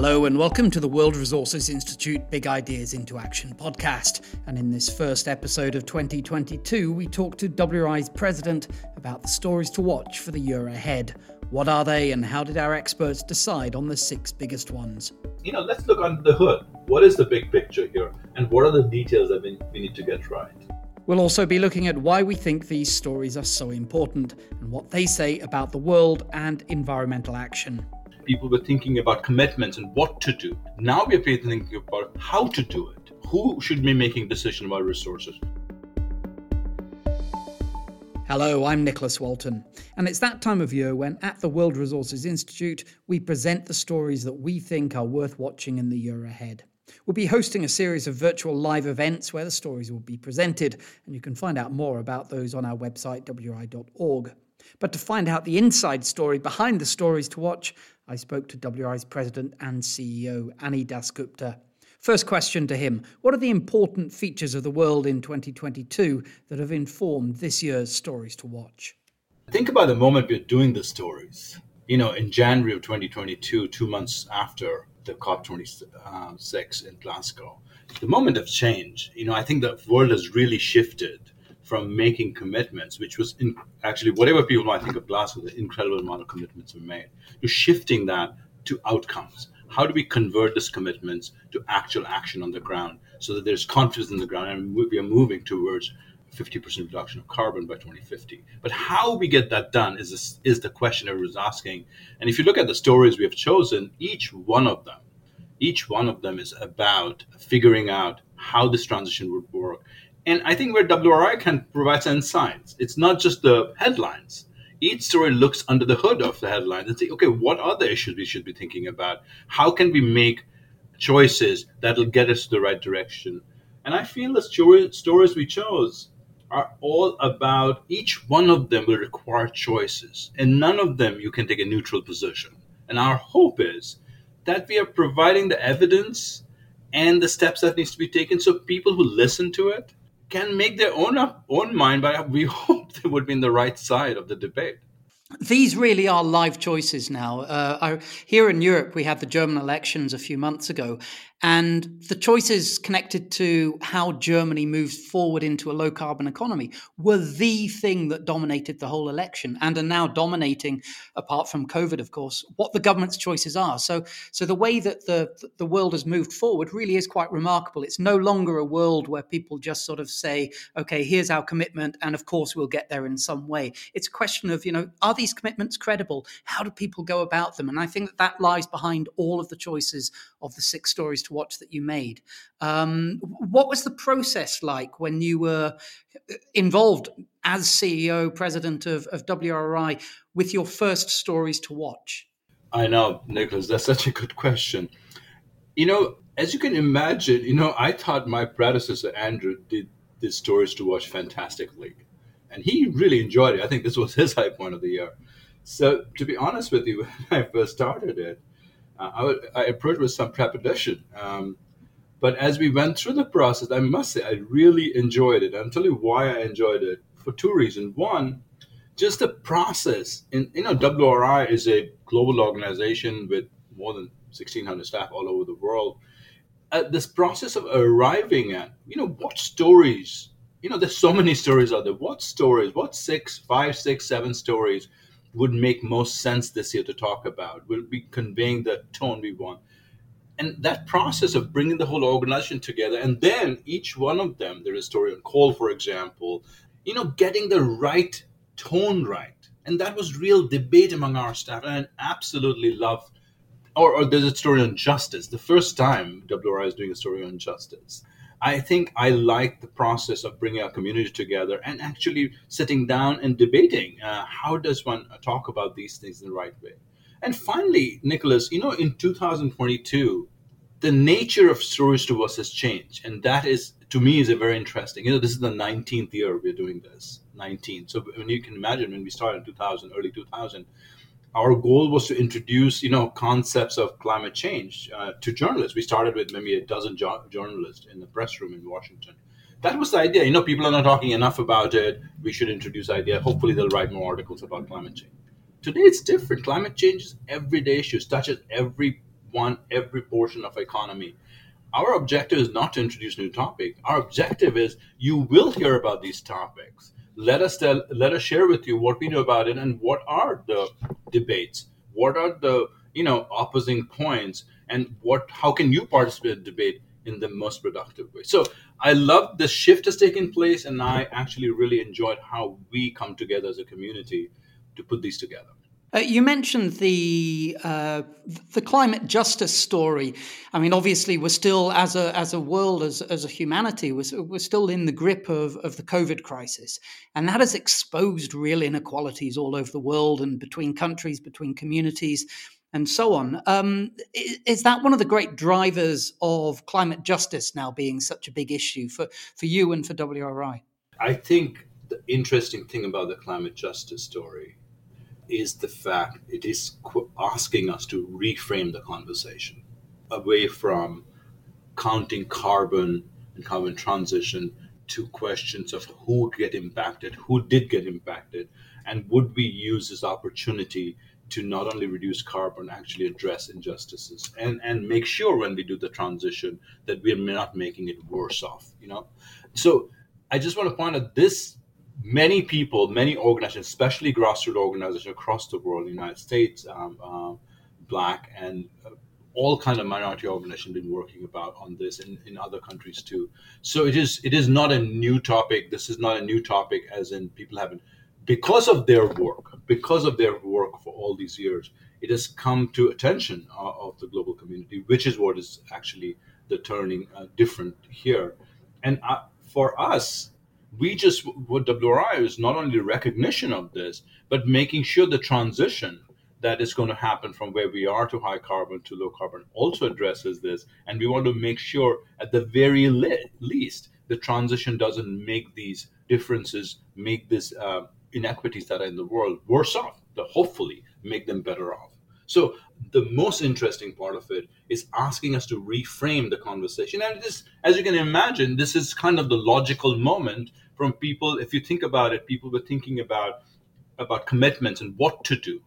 Hello, and welcome to the World Resources Institute Big Ideas into Action podcast. And in this first episode of 2022, we talk to WRI's president about the stories to watch for the year ahead. What are they, and how did our experts decide on the six biggest ones? You know, let's look under the hood. What is the big picture here, and what are the details that we, we need to get right? We'll also be looking at why we think these stories are so important and what they say about the world and environmental action people were thinking about commitments and what to do. Now we are thinking about how to do it. Who should be making decisions about resources? Hello, I'm Nicholas Walton, and it's that time of year when at the World Resources Institute we present the stories that we think are worth watching in the year ahead. We'll be hosting a series of virtual live events where the stories will be presented, and you can find out more about those on our website, wri.org. But to find out the inside story behind the stories to watch, I spoke to WRI's president and CEO, Ani Dasgupta. First question to him What are the important features of the world in 2022 that have informed this year's stories to watch? Think about the moment we're doing the stories. You know, in January of 2022, two months after the COP26 in Glasgow, the moment of change, you know, I think the world has really shifted from making commitments, which was in, actually whatever people might think of Glasgow, the incredible amount of commitments were made, to shifting that to outcomes. How do we convert these commitments to actual action on the ground so that there's confidence in the ground and we are moving towards 50% reduction of carbon by 2050. But how we get that done is, this, is the question everyone's asking. And if you look at the stories we have chosen, each one of them, each one of them is about figuring out how this transition would work and I think where WRI can provide some insights, it's not just the headlines. Each story looks under the hood of the headlines and say, okay, what are the issues we should be thinking about? How can we make choices that'll get us to the right direction? And I feel the story, stories we chose are all about each one of them will require choices, and none of them you can take a neutral position. And our hope is that we are providing the evidence and the steps that needs to be taken so people who listen to it can make their own up, own mind, but we hope they would be in the right side of the debate. These really are live choices now. Uh, I, here in Europe, we had the German elections a few months ago, and the choices connected to how Germany moves forward into a low carbon economy were the thing that dominated the whole election and are now dominating, apart from COVID, of course, what the government's choices are. So, so the way that the, the world has moved forward really is quite remarkable. It's no longer a world where people just sort of say, okay, here's our commitment, and of course we'll get there in some way. It's a question of, you know, are these commitments credible? How do people go about them? And I think that that lies behind all of the choices of the six stories to watch that you made. Um, what was the process like when you were uh, involved as CEO, president of, of WRI, with your first stories to watch? I know, Nicholas, that's such a good question. You know, as you can imagine, you know, I thought my predecessor, Andrew, did these stories to watch fantastically. And he really enjoyed it. I think this was his high point of the year. So, to be honest with you, when I first started it, I, I, approached with some trepidation. Um, but as we went through the process, I must say I really enjoyed it. I'll tell you why I enjoyed it for two reasons. One, just the process. In you know, WRI is a global organization with more than 1,600 staff all over the world. Uh, this process of arriving at, you know, what stories, you know, there's so many stories out there. What stories, what six, five, six, seven stories would make most sense this year to talk about? Will be conveying the tone we want. And that process of bringing the whole organization together, and then each one of them, the story on coal, for example, you know, getting the right tone right. And that was real debate among our staff. And I absolutely love, or, or there's a story on justice. The first time WRI is doing a story on justice I think I like the process of bringing our community together and actually sitting down and debating uh, how does one talk about these things in the right way. And finally, Nicholas, you know, in 2022, the nature of stories to us has changed, and that is to me is a very interesting. You know, this is the 19th year we're doing this, 19. So when you can imagine when we started in 2000, early 2000, our goal was to introduce you know concepts of climate change uh, to journalists. We started with maybe a dozen jo- journalists in the press room in washington. That was the idea. You know people are not talking enough about it. We should introduce idea. Hopefully they'll write more articles about climate change. Today it's different. Climate change is everyday issues touches every want every portion of economy. Our objective is not to introduce new topic. Our objective is you will hear about these topics. Let us tell, let us share with you what we know about it and what are the debates. What are the you know opposing points and what how can you participate in debate in the most productive way. So I love the shift has taken place, and I actually really enjoyed how we come together as a community to put these together. Uh, you mentioned the uh, the climate justice story. I mean, obviously, we're still as a as a world, as as a humanity, we're, we're still in the grip of, of the COVID crisis, and that has exposed real inequalities all over the world and between countries, between communities and so on. Um, is that one of the great drivers of climate justice now being such a big issue for, for you and for WRI? I think the interesting thing about the climate justice story is the fact it is asking us to reframe the conversation away from counting carbon and carbon transition to questions of who get impacted, who did get impacted, and would we use this opportunity to not only reduce carbon, actually address injustices and, and make sure when we do the transition that we're not making it worse off, you know? So I just want to point out this many people, many organizations, especially grassroots organizations across the world, the United States, um, uh, black and uh, all kind of minority organizations been working about on this in, in other countries too. So it is it is not a new topic. This is not a new topic as in people haven't because of their work, because of their work for all these years, it has come to attention of, of the global community, which is what is actually the turning uh, different here. And uh, for us, we just what WRI is not only recognition of this, but making sure the transition that is going to happen from where we are to high carbon to low carbon also addresses this. And we want to make sure, at the very le- least, the transition doesn't make these differences, make this uh, inequities that are in the world worse off, to hopefully make them better off. So the most interesting part of it is asking us to reframe the conversation. And it is, as you can imagine, this is kind of the logical moment from people. If you think about it, people were thinking about about commitments and what to do.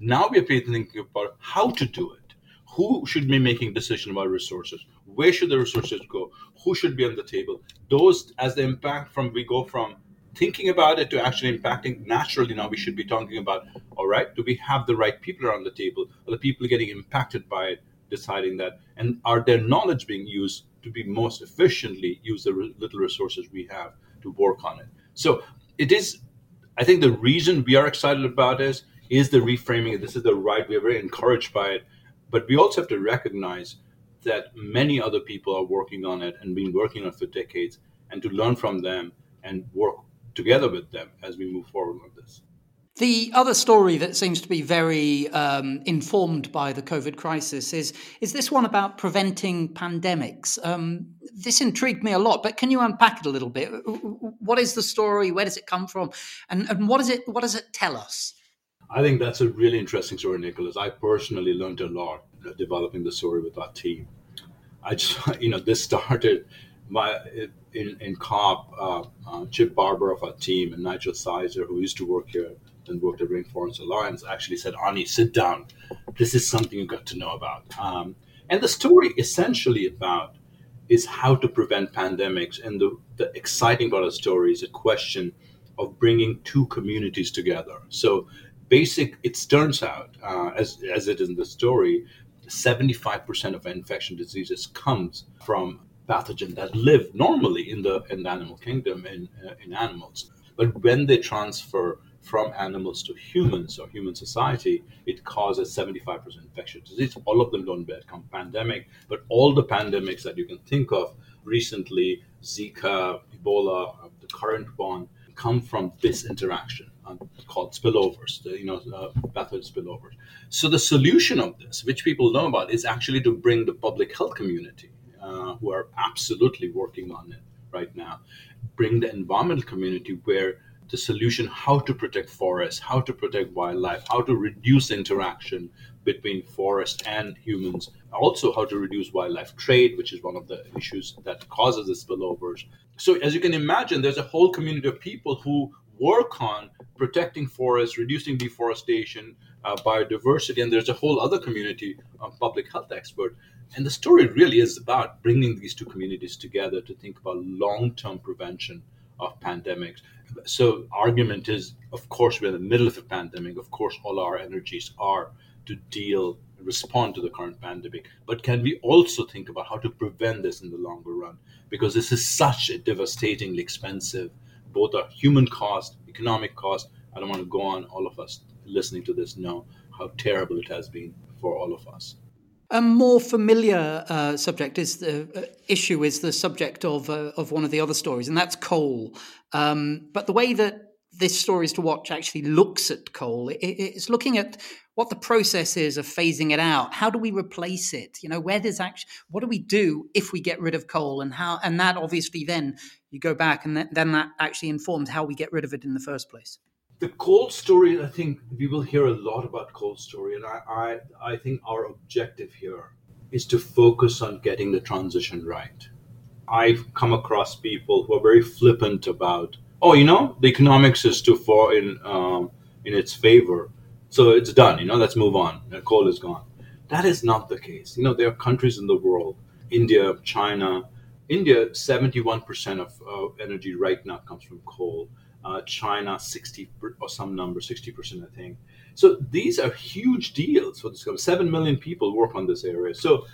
Now we are thinking about how to do it. Who should be making decision about resources? Where should the resources go? Who should be on the table? Those as the impact from we go from thinking about it to actually impacting naturally now we should be talking about all right do we have the right people around the table are the people getting impacted by it deciding that and are their knowledge being used to be most efficiently use the re- little resources we have to work on it so it is i think the reason we are excited about this is the reframing this is the right we are very encouraged by it but we also have to recognize that many other people are working on it and been working on it for decades and to learn from them and work together with them as we move forward with this. The other story that seems to be very um, informed by the COVID crisis is is this one about preventing pandemics. Um, this intrigued me a lot, but can you unpack it a little bit? What is the story? Where does it come from? And, and what is it? What does it tell us? I think that's a really interesting story, Nicholas. I personally learned a lot developing the story with our team. I just, you know, this started my in, in COP, uh, uh, Chip Barber of our team and Nigel Sizer, who used to work here and worked at Rainforest Alliance, actually said, Ani, sit down. This is something you got to know about. Um, and the story essentially about is how to prevent pandemics. And the, the exciting part of the story is a question of bringing two communities together. So basic, it turns out, uh, as, as it is in the story, 75% of infection diseases comes from pathogen that live normally in the in the animal kingdom in uh, in animals. But when they transfer from animals to humans or human society, it causes 75% infectious disease. All of them don't become pandemic, but all the pandemics that you can think of recently, Zika, Ebola, uh, the current one, come from this interaction uh, called spillovers, the, you know, uh, spillovers. So the solution of this, which people know about, is actually to bring the public health community uh, who are absolutely working on it right now. Bring the environmental community where the solution how to protect forests, how to protect wildlife, how to reduce interaction between forest and humans, also how to reduce wildlife trade, which is one of the issues that causes the spillovers. So, as you can imagine, there's a whole community of people who work on protecting forests, reducing deforestation, uh, biodiversity, and there's a whole other community of public health experts. And the story really is about bringing these two communities together to think about long-term prevention of pandemics. So argument is, of course, we're in the middle of a pandemic. Of course, all our energies are to deal respond to the current pandemic. But can we also think about how to prevent this in the longer run? Because this is such a devastatingly expensive, both a human cost, economic cost. I don't want to go on. All of us listening to this know how terrible it has been for all of us. A more familiar uh, subject is the uh, issue is the subject of uh, of one of the other stories, and that's coal. Um, but the way that this stories to watch actually looks at coal, it, it's looking at what the process is of phasing it out. How do we replace it? You know, where does actually what do we do if we get rid of coal, and how and that obviously then you go back and then that actually informs how we get rid of it in the first place the coal story, I think we will hear a lot about coal story, and I, I, I think our objective here is to focus on getting the transition right. I've come across people who are very flippant about, oh, you know, the economics is too far in um, in its favor, so it's done. You know, let's move on. The Coal is gone. That is not the case. You know, there are countries in the world, India, China. India, seventy-one percent of uh, energy right now comes from coal uh, China 60 or some number, 60%, I think. So these are huge deals for this. Seven million people work on this area. So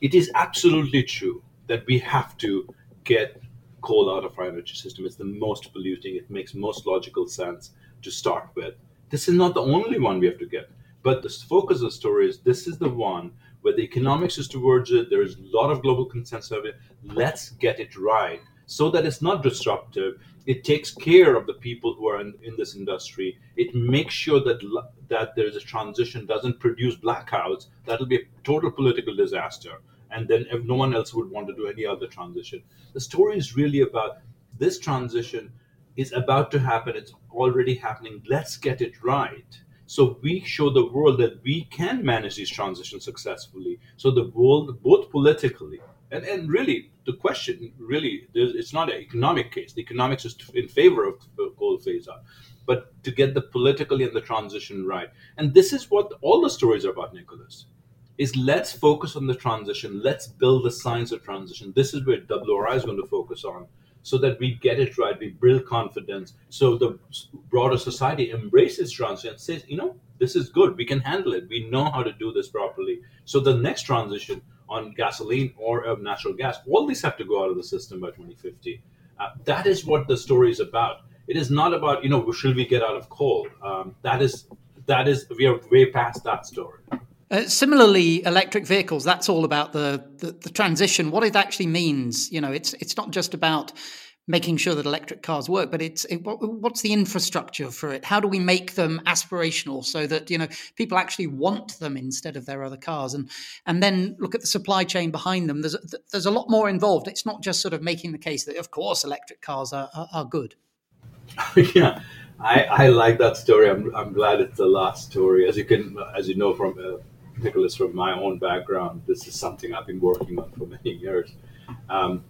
it is absolutely true that we have to get coal out of our energy system. It's the most polluting. It makes most logical sense to start with. This is not the only one we have to get. But the focus of the story is this is the one where the economics is towards it. There is a lot of global consensus of it. Let's get it right so that it's not disruptive it takes care of the people who are in, in this industry. It makes sure that that there is a transition, doesn't produce blackouts. That'll be a total political disaster, and then if no one else would want to do any other transition. The story is really about this transition is about to happen. It's already happening. Let's get it right. So we show the world that we can manage these transitions successfully. So the world, both politically and, and really, the question really, it's not an economic case. The economics is in favor of coal phase out, but to get the politically and the transition right. And this is what all the stories are about, Nicholas. Is let's focus on the transition. Let's build the science of transition. This is where WRI is going to focus on, so that we get it right. We build confidence, so the broader society embraces transition and says, you know, this is good. We can handle it. We know how to do this properly. So the next transition on gasoline or of natural gas. All these have to go out of the system by 2050. Uh, that is what the story is about. It is not about you know should we get out of coal. Um, that is that is we are way past that story. Uh, similarly, electric vehicles. That's all about the, the, the transition. What it actually means. You know, it's it's not just about making sure that electric cars work, but it's it, what's the infrastructure for it? How do we make them aspirational so that you know people actually want them instead of their other cars? And and then look at the supply chain behind them. There's there's a lot more involved. It's not just sort of making the case that of course electric cars are are, are good. yeah. I, I like that story. I'm, I'm glad it's the last story. As you can, as you know from uh, Nicholas, from my own background, this is something I've been working on for many years. Um,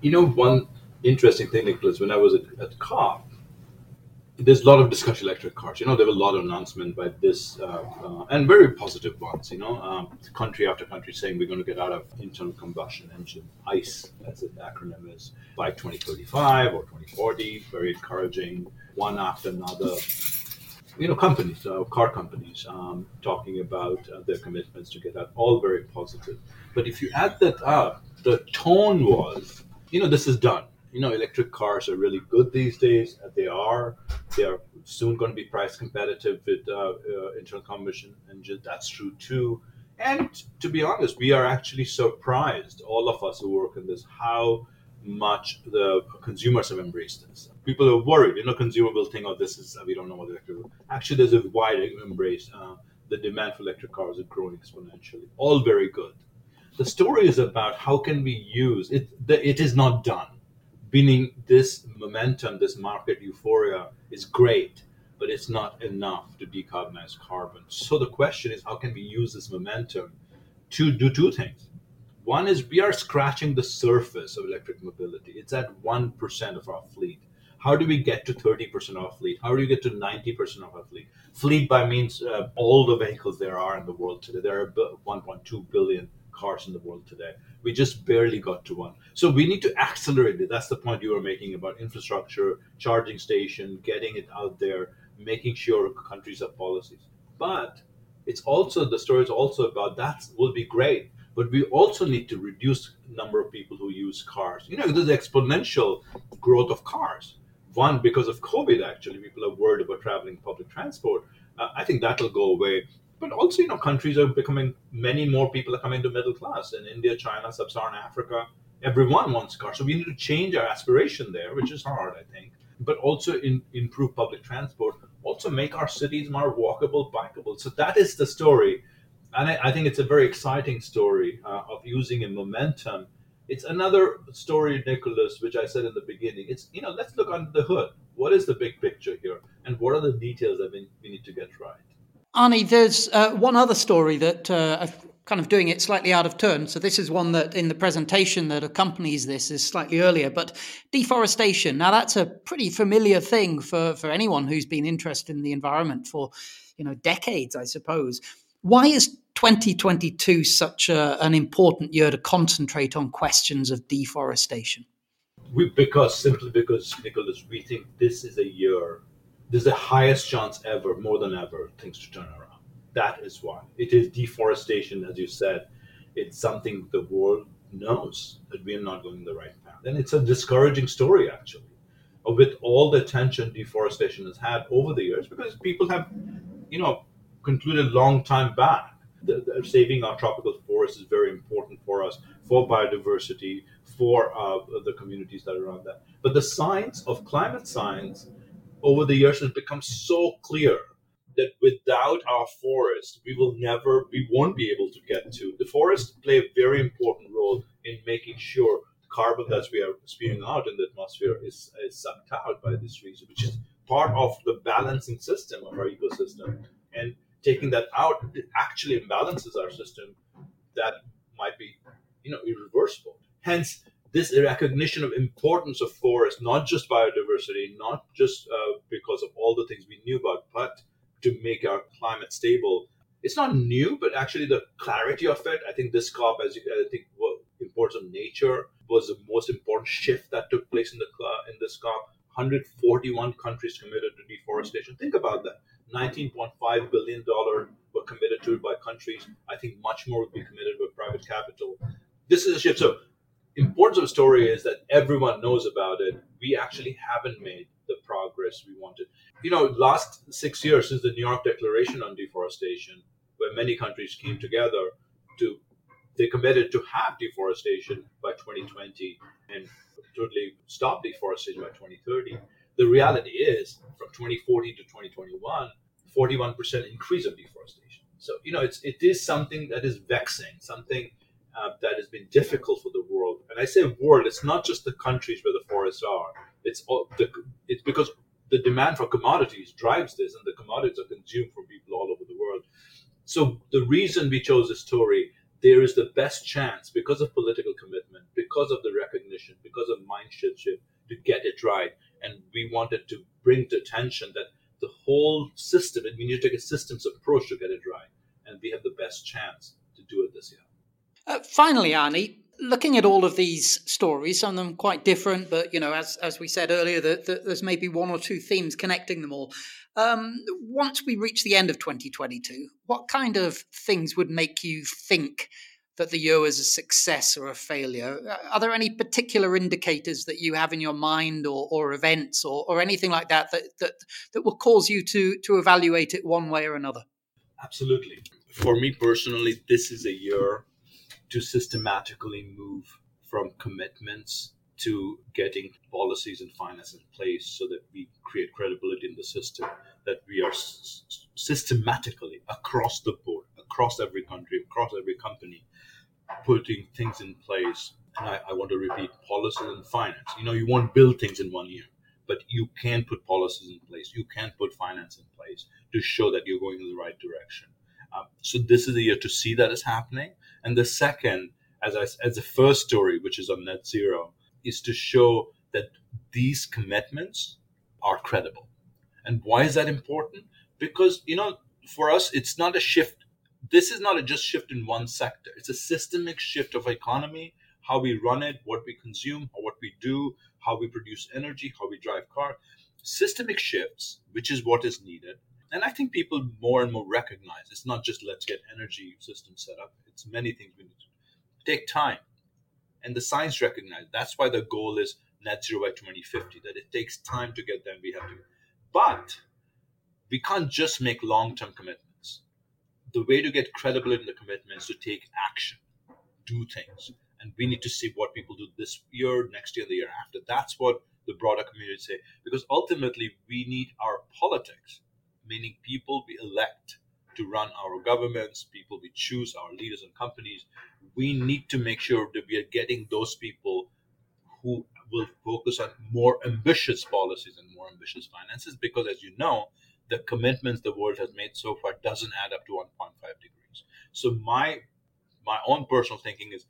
you know, one interesting thing, Nicholas, when I was at, at COP, there's a lot of discussion electric cars. You know, there were a lot of announcements by this, uh, uh, and very positive ones. You know, um, country after country saying we're going to get out of internal combustion engine ICE, as the acronym is, by 2035 or 2040. Very encouraging. One after another. You know, companies, uh, car companies, um, talking about uh, their commitments to get that. All very positive. But if you add that up, the tone was, you know, this is done you know, electric cars are really good these days. They are. They are soon going to be price competitive with uh, uh, internal combustion engine. That's true too. And to be honest, we are actually surprised, all of us who work in this, how much the consumers have embraced this. People are worried. You know, consumer will think, "Oh, this is we don't know what electric." Actually, there's a wide embrace. Uh, the demand for electric cars is growing exponentially. All very good. The story is about how can we use it. It is not done meaning this momentum, this market euphoria is great, but it's not enough to decarbonize carbon. So the question is, how can we use this momentum to do two things? One is we are scratching the surface of electric mobility. It's at 1% of our fleet. How do we get to 30% of our fleet? How do we get to 90% of our fleet? Fleet by means uh, all the vehicles there are in the world today. There are 1.2 billion cars in the world today. We just barely got to one. So we need to accelerate it. That's the point you were making about infrastructure, charging station, getting it out there, making sure countries have policies. But it's also the story is also about that will be great, but we also need to reduce number of people who use cars. You know, there's exponential growth of cars. One because of COVID, actually, people are worried about traveling public transport. Uh, I think that'll go away. But also, you know, countries are becoming many more people are coming to middle class in India, China, Sub-Saharan Africa. Everyone wants cars, so we need to change our aspiration there, which is hard, I think. But also in, improve public transport also make our cities more walkable, bikeable. So that is the story. And I, I think it's a very exciting story uh, of using a momentum. It's another story, Nicholas, which I said in the beginning. It's, you know, let's look under the hood. What is the big picture here? And what are the details that we, we need to get right? Ani, there's uh, one other story that uh, kind of doing it slightly out of turn. So this is one that in the presentation that accompanies this is slightly earlier, but deforestation. Now that's a pretty familiar thing for, for anyone who's been interested in the environment for, you know, decades, I suppose. Why is 2022 such a, an important year to concentrate on questions of deforestation? We, because simply because Nicholas, we think this is a year, there's the highest chance ever, more than ever, things to turn around that is why. It is deforestation, as you said. It's something the world knows that we are not going the right path. And it's a discouraging story, actually, with all the attention deforestation has had over the years, because people have, you know, concluded long time back that, that saving our tropical forests is very important for us, for biodiversity, for uh, the communities that are around that. But the science of climate science over the years has become so clear that without our forest, we will never, we won't be able to get to. The forests play a very important role in making sure the carbon that we are spewing out in the atmosphere is, is sucked out by this trees, which is part of the balancing system of our ecosystem. And taking that out actually imbalances our system. That might be, you know, irreversible. Hence, this recognition of importance of forest, not just biodiversity, not just uh, because of all the things we knew about, but to make our climate stable. It's not new, but actually the clarity of it. I think this COP, as you, I think, well, importance of nature was the most important shift that took place in the in this COP. 141 countries committed to deforestation. Think about that. 19.5 billion dollar were committed to it by countries. I think much more would be committed with private capital. This is a shift. So, importance of story is that everyone knows about it. We actually haven't made the progress we wanted. You know, last six years since the New York Declaration on Deforestation, where many countries came together to they committed to have deforestation by 2020 and totally stop deforestation by 2030. The reality is, from 2014 to 2021, 41% increase of deforestation. So you know, it's it is something that is vexing, something uh, that has been difficult for the world. And I say world, it's not just the countries where the forests are. It's all the, it's because the demand for commodities drives this, and the commodities are consumed from people all over the world. So the reason we chose this story, there is the best chance because of political commitment, because of the recognition, because of mindset shift to get it right. And we wanted to bring to attention that the whole system, and we need to take a systems approach to get it right. And we have the best chance to do it this year. Uh, finally, Ani, looking at all of these stories, some of them quite different, but you know, as as we said earlier, that, that there's maybe one or two themes connecting them all. Um, once we reach the end of 2022, what kind of things would make you think that the year was a success or a failure? Uh, are there any particular indicators that you have in your mind, or, or events, or, or anything like that, that that that will cause you to to evaluate it one way or another? Absolutely. For me personally, this is a year to systematically move from commitments to getting policies and finance in place so that we create credibility in the system, that we are s- systematically across the board, across every country, across every company, putting things in place. And I, I want to repeat policies and finance. You know, you won't build things in one year, but you can put policies in place, you can put finance in place to show that you're going in the right direction. Um, so this is the year to see that is happening and the second, as I, as the first story, which is on net zero, is to show that these commitments are credible. And why is that important? Because, you know, for us, it's not a shift. This is not a just shift in one sector. It's a systemic shift of economy, how we run it, what we consume, what we do, how we produce energy, how we drive car. Systemic shifts, which is what is needed. And I think people more and more recognize it's not just let's get energy systems set up. It's many things we need to take time. And the science recognize that's why the goal is net zero by 2050, that it takes time to get there and we have to. But we can't just make long term commitments. The way to get credible in the commitment is to take action, do things. And we need to see what people do this year, next year, the year after. That's what the broader community say. Because ultimately, we need our politics, meaning people we elect to run our governments, people we choose, our leaders and companies. We need to make sure that we are getting those people who will focus on more ambitious policies and more ambitious finances because as you know the commitments the world has made so far doesn't add up to 1.5 degrees so my my own personal thinking is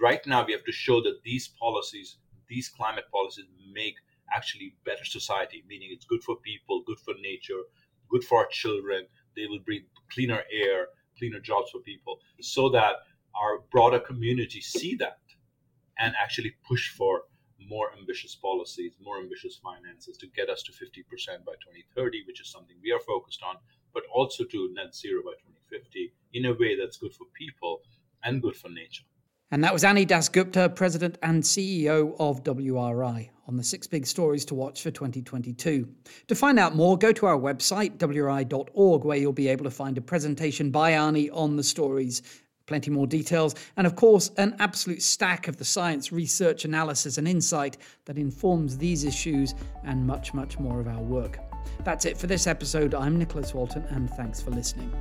right now we have to show that these policies these climate policies make actually better society meaning it's good for people good for nature good for our children they will bring cleaner air cleaner jobs for people so that our broader community see that and actually push for more ambitious policies, more ambitious finances to get us to 50% by 2030, which is something we are focused on, but also to net zero by 2050 in a way that's good for people and good for nature. And that was Ani Dasgupta, President and CEO of WRI, on the six big stories to watch for 2022. To find out more, go to our website, wri.org, where you'll be able to find a presentation by Annie on the stories Plenty more details, and of course, an absolute stack of the science, research, analysis, and insight that informs these issues and much, much more of our work. That's it for this episode. I'm Nicholas Walton, and thanks for listening.